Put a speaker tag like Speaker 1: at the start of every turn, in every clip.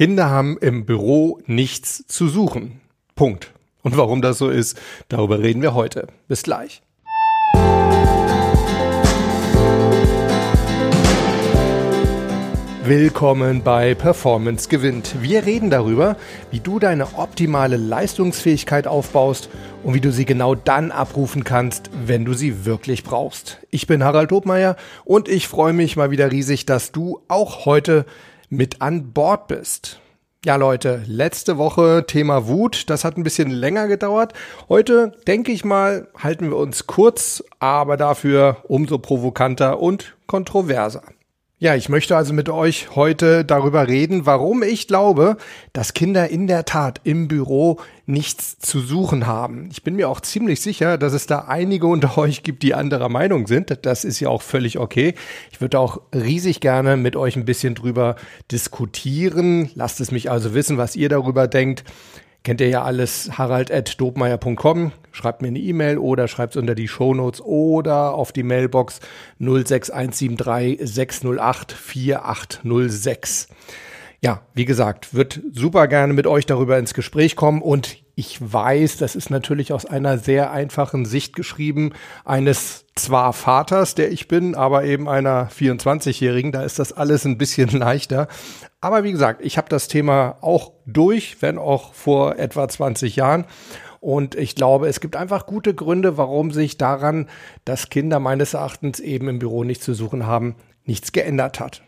Speaker 1: Kinder haben im Büro nichts zu suchen. Punkt. Und warum das so ist, darüber reden wir heute. Bis gleich. Willkommen bei Performance gewinnt. Wir reden darüber, wie du deine optimale Leistungsfähigkeit aufbaust und wie du sie genau dann abrufen kannst, wenn du sie wirklich brauchst. Ich bin Harald Dobmeier und ich freue mich mal wieder riesig, dass du auch heute mit an Bord bist. Ja, Leute, letzte Woche Thema Wut, das hat ein bisschen länger gedauert. Heute, denke ich mal, halten wir uns kurz, aber dafür umso provokanter und kontroverser. Ja, ich möchte also mit euch heute darüber reden, warum ich glaube, dass Kinder in der Tat im Büro nichts zu suchen haben. Ich bin mir auch ziemlich sicher, dass es da einige unter euch gibt, die anderer Meinung sind. Das ist ja auch völlig okay. Ich würde auch riesig gerne mit euch ein bisschen drüber diskutieren. Lasst es mich also wissen, was ihr darüber denkt. Kennt ihr ja alles, harald.dobmeier.com. Schreibt mir eine E-Mail oder schreibt es unter die Shownotes oder auf die Mailbox 06173 608 4806. Ja, wie gesagt, wird super gerne mit euch darüber ins Gespräch kommen und ich weiß, das ist natürlich aus einer sehr einfachen Sicht geschrieben, eines zwar Vaters, der ich bin, aber eben einer 24-Jährigen, da ist das alles ein bisschen leichter. Aber wie gesagt, ich habe das Thema auch durch, wenn auch vor etwa 20 Jahren. Und ich glaube, es gibt einfach gute Gründe, warum sich daran, dass Kinder meines Erachtens eben im Büro nichts zu suchen haben, nichts geändert hat.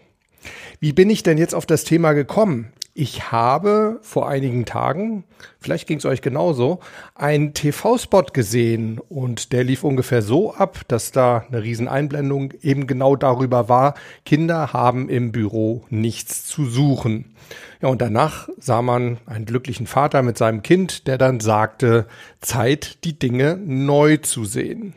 Speaker 1: Wie bin ich denn jetzt auf das Thema gekommen? Ich habe vor einigen Tagen, vielleicht ging es euch genauso, einen TV-Spot gesehen und der lief ungefähr so ab, dass da eine Rieseneinblendung eben genau darüber war, Kinder haben im Büro nichts zu suchen. Ja, und danach sah man einen glücklichen Vater mit seinem Kind, der dann sagte, Zeit, die Dinge neu zu sehen.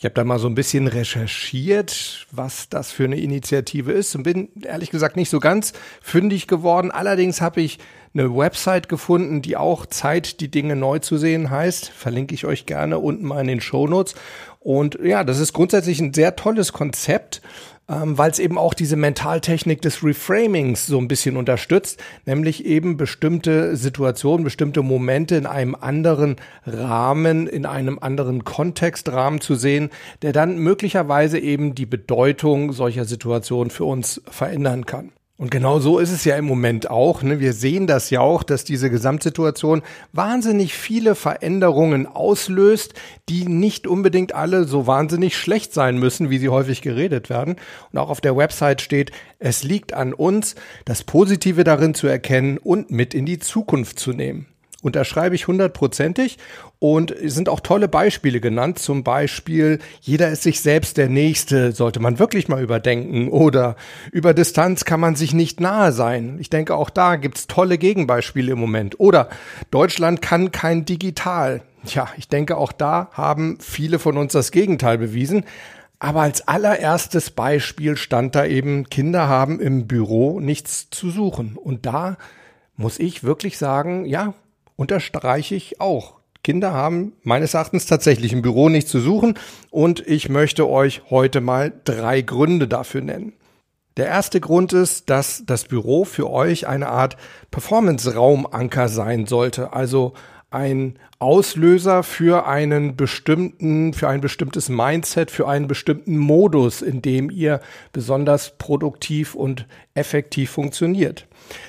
Speaker 1: Ich habe da mal so ein bisschen recherchiert, was das für eine Initiative ist und bin ehrlich gesagt nicht so ganz fündig geworden. Allerdings habe ich eine Website gefunden, die auch Zeit, die Dinge neu zu sehen heißt. Verlinke ich euch gerne unten mal in den Show Notes. Und ja, das ist grundsätzlich ein sehr tolles Konzept ähm, weil es eben auch diese Mentaltechnik des Reframings so ein bisschen unterstützt, nämlich eben bestimmte Situationen, bestimmte Momente in einem anderen Rahmen, in einem anderen Kontextrahmen zu sehen, der dann möglicherweise eben die Bedeutung solcher Situationen für uns verändern kann. Und genau so ist es ja im Moment auch. Ne? Wir sehen das ja auch, dass diese Gesamtsituation wahnsinnig viele Veränderungen auslöst, die nicht unbedingt alle so wahnsinnig schlecht sein müssen, wie sie häufig geredet werden. Und auch auf der Website steht, es liegt an uns, das Positive darin zu erkennen und mit in die Zukunft zu nehmen unterschreibe ich hundertprozentig und es sind auch tolle Beispiele genannt. Zum Beispiel, jeder ist sich selbst der Nächste, sollte man wirklich mal überdenken. Oder über Distanz kann man sich nicht nahe sein. Ich denke, auch da gibt's tolle Gegenbeispiele im Moment. Oder Deutschland kann kein Digital. Tja, ich denke, auch da haben viele von uns das Gegenteil bewiesen. Aber als allererstes Beispiel stand da eben, Kinder haben im Büro nichts zu suchen. Und da muss ich wirklich sagen, ja, unterstreiche ich auch. Kinder haben meines Erachtens tatsächlich im Büro nichts zu suchen und ich möchte euch heute mal drei Gründe dafür nennen. Der erste Grund ist, dass das Büro für euch eine Art Performance-Raumanker sein sollte, also ein Auslöser für einen bestimmten, für ein bestimmtes Mindset, für einen bestimmten Modus, in dem ihr besonders produktiv und effektiv funktioniert.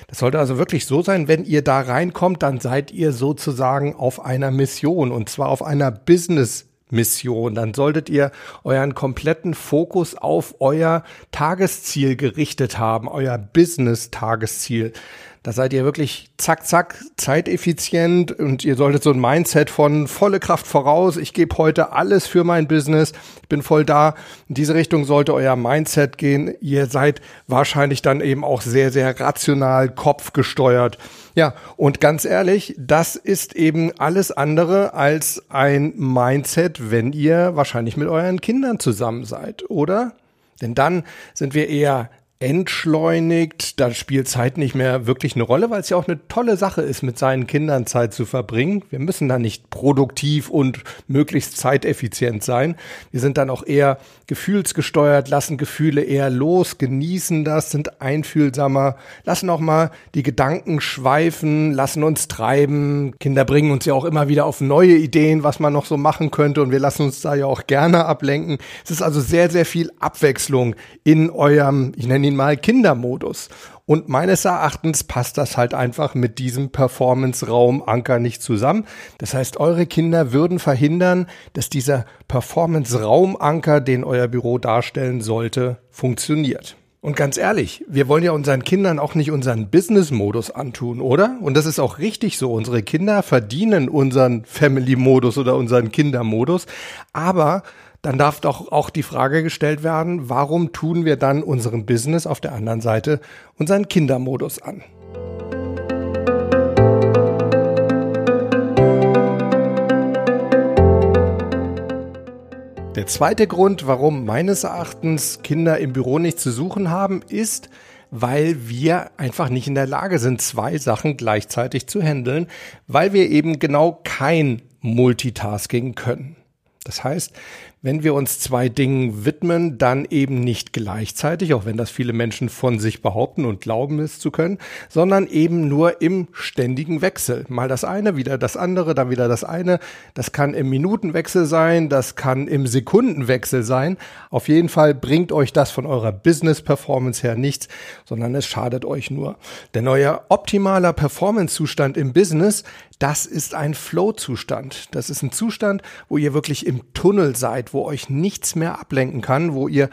Speaker 1: Das sollte also wirklich so sein, wenn ihr da reinkommt, dann seid ihr sozusagen auf einer Mission und zwar auf einer Business Mission. Dann solltet ihr euren kompletten Fokus auf euer Tagesziel gerichtet haben, euer Business-Tagesziel. Da seid ihr wirklich zack, zack, zeiteffizient und ihr solltet so ein Mindset von volle Kraft voraus. Ich gebe heute alles für mein Business. Ich bin voll da. In diese Richtung sollte euer Mindset gehen. Ihr seid wahrscheinlich dann eben auch sehr, sehr rational, kopfgesteuert. Ja, und ganz ehrlich, das ist eben alles andere als ein Mindset, wenn ihr wahrscheinlich mit euren Kindern zusammen seid, oder? Denn dann sind wir eher entschleunigt. Da spielt Zeit nicht mehr wirklich eine Rolle, weil es ja auch eine tolle Sache ist, mit seinen Kindern Zeit zu verbringen. Wir müssen da nicht produktiv und möglichst zeiteffizient sein. Wir sind dann auch eher gefühlsgesteuert, lassen Gefühle eher los, genießen das, sind einfühlsamer, lassen auch mal die Gedanken schweifen, lassen uns treiben. Kinder bringen uns ja auch immer wieder auf neue Ideen, was man noch so machen könnte und wir lassen uns da ja auch gerne ablenken. Es ist also sehr, sehr viel Abwechslung in eurem, ich nenne ihn mal Kindermodus. Und meines Erachtens passt das halt einfach mit diesem Performance-Raum-Anker nicht zusammen. Das heißt, eure Kinder würden verhindern, dass dieser Performance-Raum-Anker, den euer Büro darstellen sollte, funktioniert. Und ganz ehrlich, wir wollen ja unseren Kindern auch nicht unseren Business-Modus antun, oder? Und das ist auch richtig so. Unsere Kinder verdienen unseren Family-Modus oder unseren Kindermodus. Aber dann darf doch auch die Frage gestellt werden, warum tun wir dann unserem Business auf der anderen Seite unseren Kindermodus an? Der zweite Grund, warum meines Erachtens Kinder im Büro nicht zu suchen haben, ist, weil wir einfach nicht in der Lage sind, zwei Sachen gleichzeitig zu handeln, weil wir eben genau kein Multitasking können. Das heißt, wenn wir uns zwei Dingen widmen, dann eben nicht gleichzeitig, auch wenn das viele Menschen von sich behaupten und glauben es zu können, sondern eben nur im ständigen Wechsel. Mal das eine, wieder das andere, dann wieder das eine. Das kann im Minutenwechsel sein, das kann im Sekundenwechsel sein. Auf jeden Fall bringt euch das von eurer Business-Performance her nichts, sondern es schadet euch nur. Denn euer optimaler Performance-Zustand im Business, das ist ein Flow-Zustand. Das ist ein Zustand, wo ihr wirklich im Tunnel seid, wo euch nichts mehr ablenken kann, wo ihr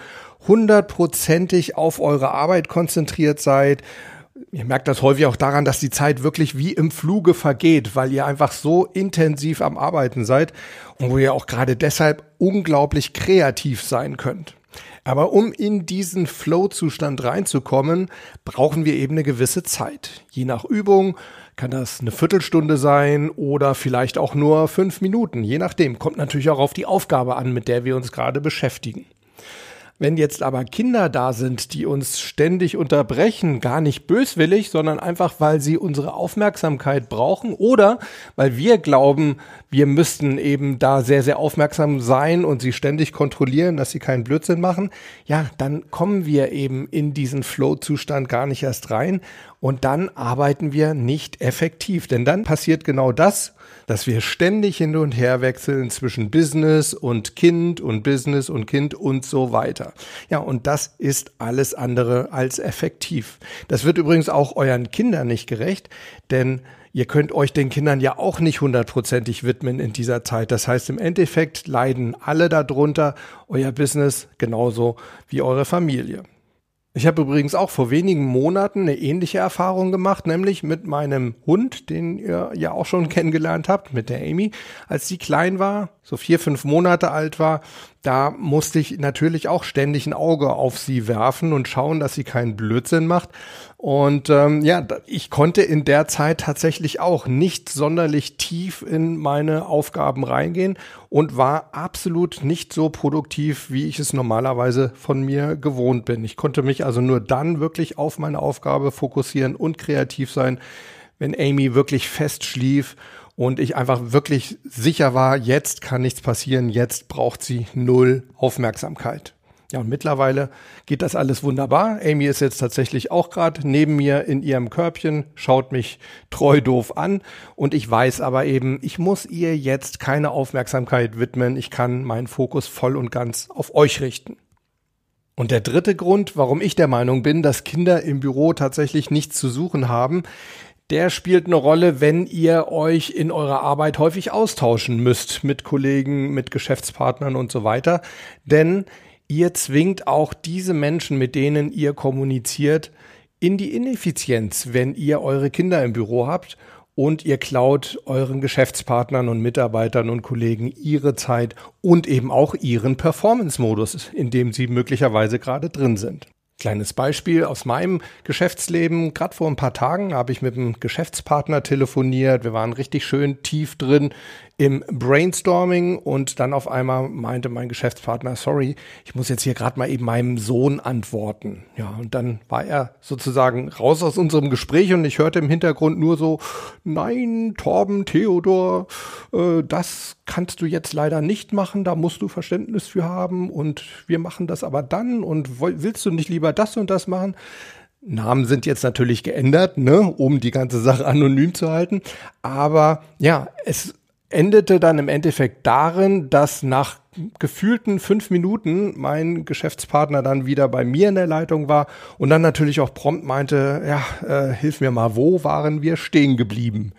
Speaker 1: hundertprozentig auf eure Arbeit konzentriert seid. Ihr merkt das häufig auch daran, dass die Zeit wirklich wie im Fluge vergeht, weil ihr einfach so intensiv am Arbeiten seid und wo ihr auch gerade deshalb unglaublich kreativ sein könnt. Aber um in diesen Flow-Zustand reinzukommen, brauchen wir eben eine gewisse Zeit. Je nach Übung kann das eine Viertelstunde sein oder vielleicht auch nur fünf Minuten, je nachdem. Kommt natürlich auch auf die Aufgabe an, mit der wir uns gerade beschäftigen. Wenn jetzt aber Kinder da sind, die uns ständig unterbrechen, gar nicht böswillig, sondern einfach, weil sie unsere Aufmerksamkeit brauchen oder weil wir glauben, wir müssten eben da sehr, sehr aufmerksam sein und sie ständig kontrollieren, dass sie keinen Blödsinn machen, ja, dann kommen wir eben in diesen Flow-Zustand gar nicht erst rein und dann arbeiten wir nicht effektiv. Denn dann passiert genau das, dass wir ständig hin und her wechseln zwischen Business und Kind und Business und Kind und so weiter. Ja, und das ist alles andere als effektiv. Das wird übrigens auch euren Kindern nicht gerecht, denn ihr könnt euch den Kindern ja auch nicht hundertprozentig widmen in dieser Zeit. Das heißt, im Endeffekt leiden alle darunter, euer Business genauso wie eure Familie. Ich habe übrigens auch vor wenigen Monaten eine ähnliche Erfahrung gemacht, nämlich mit meinem Hund, den ihr ja auch schon kennengelernt habt, mit der Amy. Als sie klein war, so vier, fünf Monate alt war, da musste ich natürlich auch ständig ein Auge auf sie werfen und schauen, dass sie keinen Blödsinn macht. Und ähm, ja, ich konnte in der Zeit tatsächlich auch nicht sonderlich tief in meine Aufgaben reingehen und war absolut nicht so produktiv, wie ich es normalerweise von mir gewohnt bin. Ich konnte mich also nur dann wirklich auf meine Aufgabe fokussieren und kreativ sein, wenn Amy wirklich fest schlief und ich einfach wirklich sicher war, jetzt kann nichts passieren, jetzt braucht sie null Aufmerksamkeit. Ja, und mittlerweile geht das alles wunderbar. Amy ist jetzt tatsächlich auch gerade neben mir in ihrem Körbchen, schaut mich treu doof an und ich weiß aber eben, ich muss ihr jetzt keine Aufmerksamkeit widmen. Ich kann meinen Fokus voll und ganz auf euch richten. Und der dritte Grund, warum ich der Meinung bin, dass Kinder im Büro tatsächlich nichts zu suchen haben, der spielt eine Rolle, wenn ihr euch in eurer Arbeit häufig austauschen müsst mit Kollegen, mit Geschäftspartnern und so weiter. Denn ihr zwingt auch diese Menschen, mit denen ihr kommuniziert, in die Ineffizienz, wenn ihr eure Kinder im Büro habt und ihr klaut euren Geschäftspartnern und Mitarbeitern und Kollegen ihre Zeit und eben auch ihren Performance-Modus, in dem sie möglicherweise gerade drin sind. Kleines Beispiel aus meinem Geschäftsleben. Gerade vor ein paar Tagen habe ich mit einem Geschäftspartner telefoniert. Wir waren richtig schön tief drin im Brainstorming und dann auf einmal meinte mein Geschäftspartner, sorry, ich muss jetzt hier gerade mal eben meinem Sohn antworten. Ja, und dann war er sozusagen raus aus unserem Gespräch und ich hörte im Hintergrund nur so, nein, Torben, Theodor, äh, das kannst du jetzt leider nicht machen, da musst du Verständnis für haben und wir machen das aber dann und willst du nicht lieber das und das machen? Namen sind jetzt natürlich geändert, ne, um die ganze Sache anonym zu halten. Aber ja, es endete dann im Endeffekt darin, dass nach gefühlten fünf Minuten mein Geschäftspartner dann wieder bei mir in der Leitung war und dann natürlich auch prompt meinte, ja, äh, hilf mir mal, wo waren wir stehen geblieben?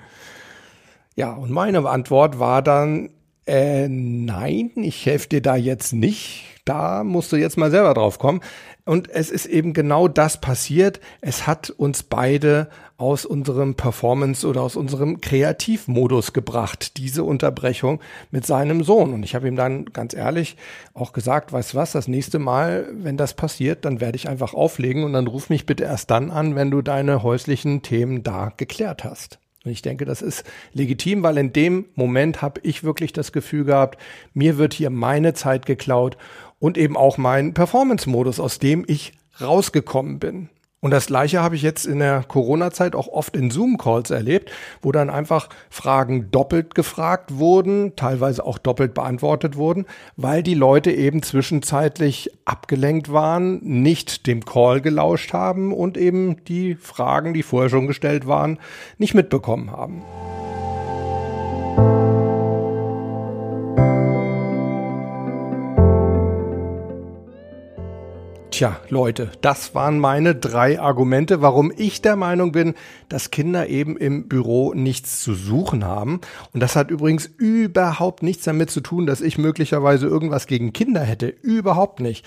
Speaker 1: Ja, und meine Antwort war dann, äh, nein, ich helfe dir da jetzt nicht. Da musst du jetzt mal selber drauf kommen. Und es ist eben genau das passiert. Es hat uns beide aus unserem Performance oder aus unserem Kreativmodus gebracht, diese Unterbrechung mit seinem Sohn. Und ich habe ihm dann ganz ehrlich auch gesagt, weißt du was, das nächste Mal, wenn das passiert, dann werde ich einfach auflegen und dann ruf mich bitte erst dann an, wenn du deine häuslichen Themen da geklärt hast. Und ich denke, das ist legitim, weil in dem Moment habe ich wirklich das Gefühl gehabt, mir wird hier meine Zeit geklaut und eben auch mein Performance-Modus, aus dem ich rausgekommen bin. Und das Gleiche habe ich jetzt in der Corona-Zeit auch oft in Zoom-Calls erlebt, wo dann einfach Fragen doppelt gefragt wurden, teilweise auch doppelt beantwortet wurden, weil die Leute eben zwischenzeitlich abgelenkt waren, nicht dem Call gelauscht haben und eben die Fragen, die vorher schon gestellt waren, nicht mitbekommen haben. Tja, Leute, das waren meine drei Argumente, warum ich der Meinung bin, dass Kinder eben im Büro nichts zu suchen haben. Und das hat übrigens überhaupt nichts damit zu tun, dass ich möglicherweise irgendwas gegen Kinder hätte. Überhaupt nicht.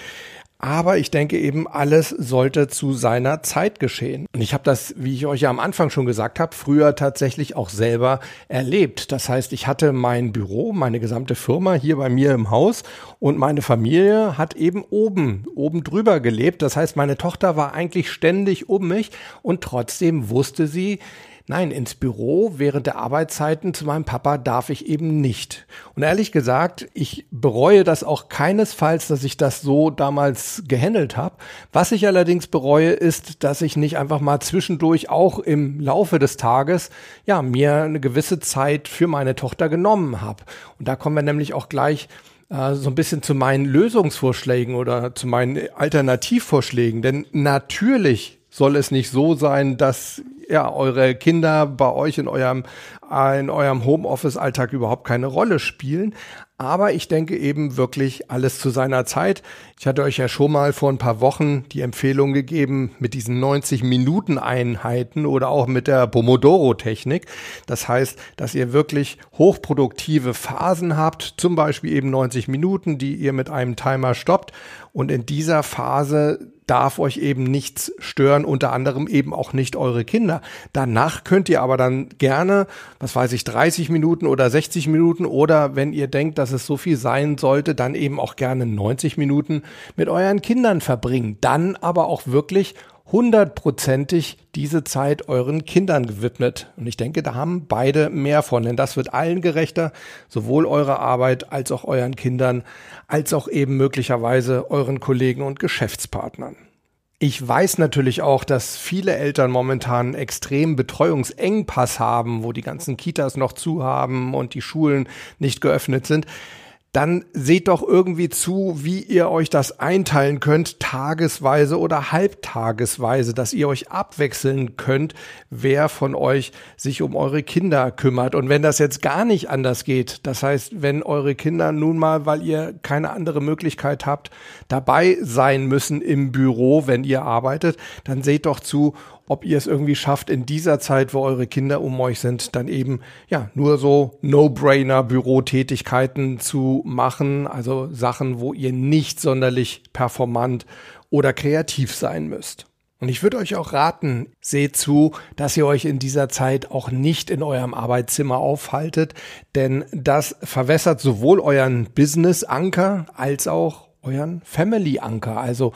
Speaker 1: Aber ich denke eben, alles sollte zu seiner Zeit geschehen. Und ich habe das, wie ich euch ja am Anfang schon gesagt habe, früher tatsächlich auch selber erlebt. Das heißt, ich hatte mein Büro, meine gesamte Firma hier bei mir im Haus und meine Familie hat eben oben, oben drüber gelebt. Das heißt, meine Tochter war eigentlich ständig um mich und trotzdem wusste sie, Nein, ins Büro während der Arbeitszeiten zu meinem Papa darf ich eben nicht. Und ehrlich gesagt, ich bereue das auch keinesfalls, dass ich das so damals gehandelt habe. Was ich allerdings bereue, ist, dass ich nicht einfach mal zwischendurch auch im Laufe des Tages ja mir eine gewisse Zeit für meine Tochter genommen habe. Und da kommen wir nämlich auch gleich äh, so ein bisschen zu meinen Lösungsvorschlägen oder zu meinen Alternativvorschlägen. Denn natürlich soll es nicht so sein, dass ja eure Kinder bei euch in eurem in eurem Homeoffice-Alltag überhaupt keine Rolle spielen. Aber ich denke eben wirklich alles zu seiner Zeit. Ich hatte euch ja schon mal vor ein paar Wochen die Empfehlung gegeben mit diesen 90 Minuten Einheiten oder auch mit der Pomodoro-Technik. Das heißt, dass ihr wirklich hochproduktive Phasen habt, zum Beispiel eben 90 Minuten, die ihr mit einem Timer stoppt. Und in dieser Phase darf euch eben nichts stören, unter anderem eben auch nicht eure Kinder. Danach könnt ihr aber dann gerne, was weiß ich, 30 Minuten oder 60 Minuten oder wenn ihr denkt, dass es so viel sein sollte, dann eben auch gerne 90 Minuten mit euren Kindern verbringen. Dann aber auch wirklich hundertprozentig diese Zeit euren Kindern gewidmet. Und ich denke, da haben beide mehr von, denn das wird allen gerechter, sowohl eurer Arbeit als auch euren Kindern, als auch eben möglicherweise euren Kollegen und Geschäftspartnern. Ich weiß natürlich auch, dass viele Eltern momentan extrem Betreuungsengpass haben, wo die ganzen Kitas noch zu haben und die Schulen nicht geöffnet sind dann seht doch irgendwie zu, wie ihr euch das einteilen könnt, tagesweise oder halbtagesweise, dass ihr euch abwechseln könnt, wer von euch sich um eure Kinder kümmert. Und wenn das jetzt gar nicht anders geht, das heißt, wenn eure Kinder nun mal, weil ihr keine andere Möglichkeit habt, dabei sein müssen im Büro, wenn ihr arbeitet, dann seht doch zu, ob ihr es irgendwie schafft, in dieser Zeit, wo eure Kinder um euch sind, dann eben ja nur so No-Brainer Bürotätigkeiten zu machen, also Sachen, wo ihr nicht sonderlich performant oder kreativ sein müsst. Und ich würde euch auch raten, seht zu, dass ihr euch in dieser Zeit auch nicht in eurem Arbeitszimmer aufhaltet, denn das verwässert sowohl euren Business-Anker als auch euren Family-Anker. Also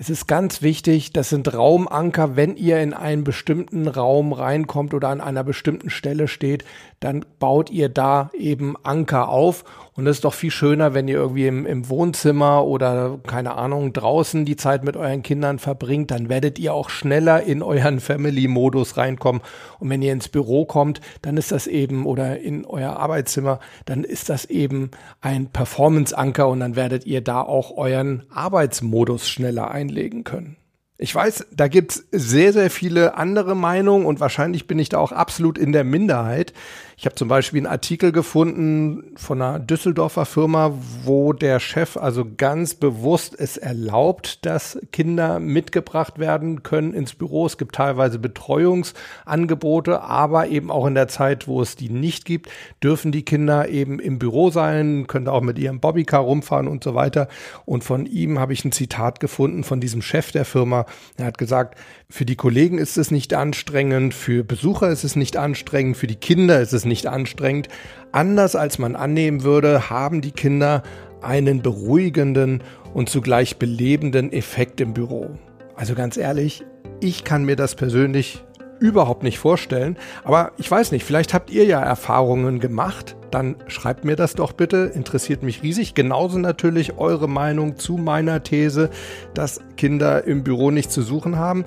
Speaker 1: Es ist ganz wichtig, das sind Raumanker, wenn ihr in einen bestimmten Raum reinkommt oder an einer bestimmten Stelle steht, dann baut ihr da eben Anker auf. Und es ist doch viel schöner, wenn ihr irgendwie im, im Wohnzimmer oder keine Ahnung draußen die Zeit mit euren Kindern verbringt, dann werdet ihr auch schneller in euren Family-Modus reinkommen. Und wenn ihr ins Büro kommt, dann ist das eben oder in euer Arbeitszimmer, dann ist das eben ein Performance-Anker und dann werdet ihr da auch euren Arbeitsmodus schneller einlegen können. Ich weiß, da gibt's sehr, sehr viele andere Meinungen und wahrscheinlich bin ich da auch absolut in der Minderheit. Ich habe zum Beispiel einen Artikel gefunden von einer Düsseldorfer Firma, wo der Chef also ganz bewusst es erlaubt, dass Kinder mitgebracht werden können ins Büro. Es gibt teilweise Betreuungsangebote, aber eben auch in der Zeit, wo es die nicht gibt, dürfen die Kinder eben im Büro sein, können auch mit ihrem Bobbycar rumfahren und so weiter. Und von ihm habe ich ein Zitat gefunden von diesem Chef der Firma. Er hat gesagt, für die Kollegen ist es nicht anstrengend, für Besucher ist es nicht anstrengend, für die Kinder ist es nicht anstrengend. Anders als man annehmen würde, haben die Kinder einen beruhigenden und zugleich belebenden Effekt im Büro. Also ganz ehrlich, ich kann mir das persönlich überhaupt nicht vorstellen. Aber ich weiß nicht, vielleicht habt ihr ja Erfahrungen gemacht. Dann schreibt mir das doch bitte, interessiert mich riesig. Genauso natürlich eure Meinung zu meiner These, dass Kinder im Büro nichts zu suchen haben.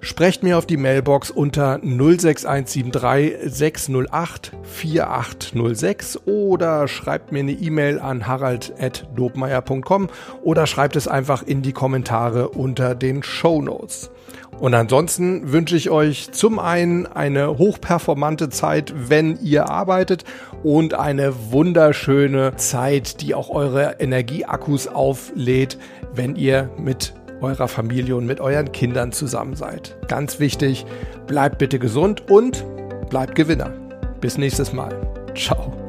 Speaker 1: Sprecht mir auf die Mailbox unter 06173 608 4806 oder schreibt mir eine E-Mail an harald.dobmeier.com oder schreibt es einfach in die Kommentare unter den Show Notes. Und ansonsten wünsche ich euch zum einen eine hochperformante Zeit, wenn ihr arbeitet und eine wunderschöne Zeit, die auch eure Energieakkus auflädt, wenn ihr mit eurer Familie und mit euren Kindern zusammen seid. Ganz wichtig, bleibt bitte gesund und bleibt Gewinner. Bis nächstes Mal. Ciao.